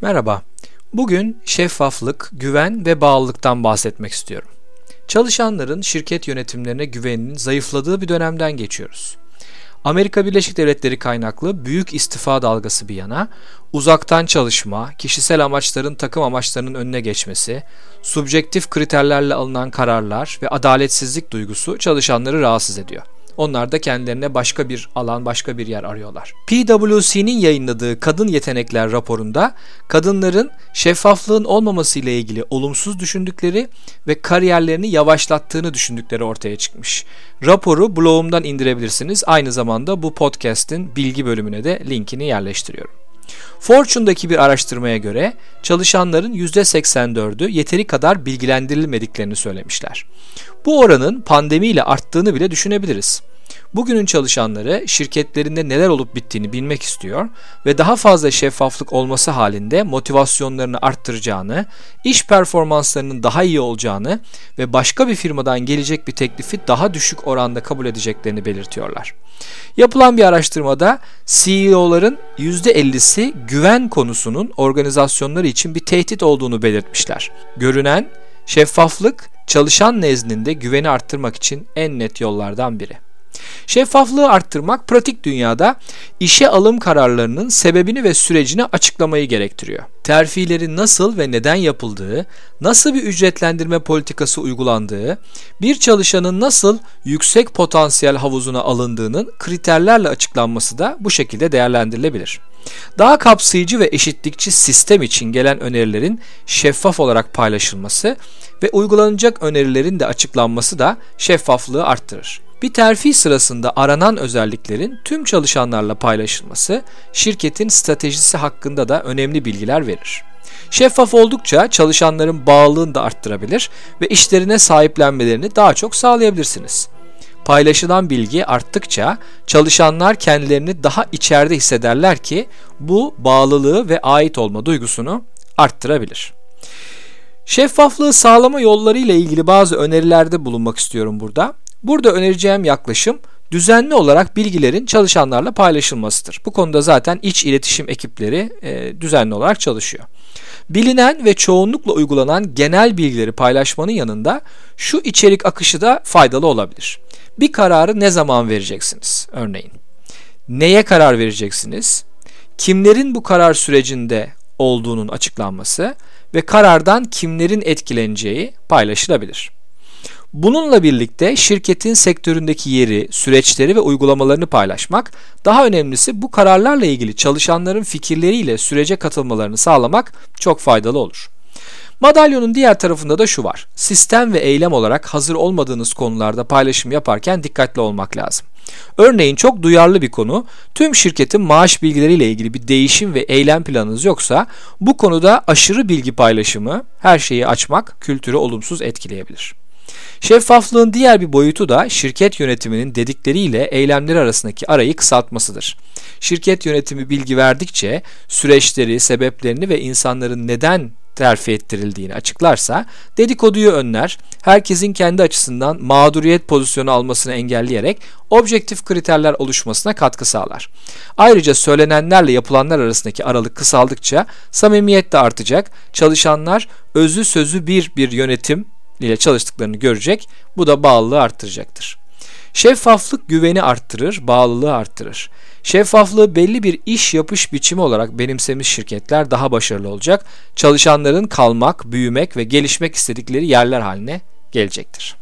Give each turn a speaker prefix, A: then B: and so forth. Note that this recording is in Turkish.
A: Merhaba. Bugün şeffaflık, güven ve bağlılıktan bahsetmek istiyorum. Çalışanların şirket yönetimlerine güveninin zayıfladığı bir dönemden geçiyoruz. Amerika Birleşik Devletleri kaynaklı büyük istifa dalgası bir yana, uzaktan çalışma, kişisel amaçların takım amaçlarının önüne geçmesi, subjektif kriterlerle alınan kararlar ve adaletsizlik duygusu çalışanları rahatsız ediyor. Onlar da kendilerine başka bir alan, başka bir yer arıyorlar. PwC'nin yayınladığı Kadın Yetenekler raporunda kadınların şeffaflığın olmaması ile ilgili olumsuz düşündükleri ve kariyerlerini yavaşlattığını düşündükleri ortaya çıkmış. Raporu blogumdan indirebilirsiniz. Aynı zamanda bu podcast'in bilgi bölümüne de linkini yerleştiriyorum. Fortune'daki bir araştırmaya göre çalışanların %84'ü yeteri kadar bilgilendirilmediklerini söylemişler. Bu oranın pandemiyle arttığını bile düşünebiliriz. Bugünün çalışanları şirketlerinde neler olup bittiğini bilmek istiyor ve daha fazla şeffaflık olması halinde motivasyonlarını arttıracağını, iş performanslarının daha iyi olacağını ve başka bir firmadan gelecek bir teklifi daha düşük oranda kabul edeceklerini belirtiyorlar. Yapılan bir araştırmada CEO'ların %50'si güven konusunun organizasyonları için bir tehdit olduğunu belirtmişler. Görünen şeffaflık çalışan nezdinde güveni arttırmak için en net yollardan biri. Şeffaflığı arttırmak pratik dünyada işe alım kararlarının sebebini ve sürecini açıklamayı gerektiriyor. Terfilerin nasıl ve neden yapıldığı, nasıl bir ücretlendirme politikası uygulandığı, bir çalışanın nasıl yüksek potansiyel havuzuna alındığının kriterlerle açıklanması da bu şekilde değerlendirilebilir. Daha kapsayıcı ve eşitlikçi sistem için gelen önerilerin şeffaf olarak paylaşılması ve uygulanacak önerilerin de açıklanması da şeffaflığı arttırır. Bir terfi sırasında aranan özelliklerin tüm çalışanlarla paylaşılması şirketin stratejisi hakkında da önemli bilgiler verir. Şeffaf oldukça çalışanların bağlılığını da arttırabilir ve işlerine sahiplenmelerini daha çok sağlayabilirsiniz. Paylaşılan bilgi arttıkça çalışanlar kendilerini daha içeride hissederler ki bu bağlılığı ve ait olma duygusunu arttırabilir. Şeffaflığı sağlama yolları ile ilgili bazı önerilerde bulunmak istiyorum burada. Burada önereceğim yaklaşım düzenli olarak bilgilerin çalışanlarla paylaşılmasıdır. Bu konuda zaten iç iletişim ekipleri e, düzenli olarak çalışıyor. Bilinen ve çoğunlukla uygulanan genel bilgileri paylaşmanın yanında şu içerik akışı da faydalı olabilir. Bir kararı ne zaman vereceksiniz örneğin? Neye karar vereceksiniz? Kimlerin bu karar sürecinde olduğunun açıklanması ve karardan kimlerin etkileneceği paylaşılabilir. Bununla birlikte şirketin sektöründeki yeri, süreçleri ve uygulamalarını paylaşmak, daha önemlisi bu kararlarla ilgili çalışanların fikirleriyle sürece katılmalarını sağlamak çok faydalı olur. Madalyonun diğer tarafında da şu var. Sistem ve eylem olarak hazır olmadığınız konularda paylaşım yaparken dikkatli olmak lazım. Örneğin çok duyarlı bir konu, tüm şirketin maaş bilgileriyle ilgili bir değişim ve eylem planınız yoksa bu konuda aşırı bilgi paylaşımı her şeyi açmak kültürü olumsuz etkileyebilir. Şeffaflığın diğer bir boyutu da şirket yönetiminin dedikleriyle eylemleri arasındaki arayı kısaltmasıdır. Şirket yönetimi bilgi verdikçe süreçleri, sebeplerini ve insanların neden terfi ettirildiğini açıklarsa dedikoduyu önler, herkesin kendi açısından mağduriyet pozisyonu almasını engelleyerek objektif kriterler oluşmasına katkı sağlar. Ayrıca söylenenlerle yapılanlar arasındaki aralık kısaldıkça samimiyet de artacak, çalışanlar özü sözü bir bir yönetim ile çalıştıklarını görecek. Bu da bağlılığı arttıracaktır. Şeffaflık güveni arttırır, bağlılığı arttırır. Şeffaflığı belli bir iş yapış biçimi olarak benimsemiş şirketler daha başarılı olacak. Çalışanların kalmak, büyümek ve gelişmek istedikleri yerler haline gelecektir.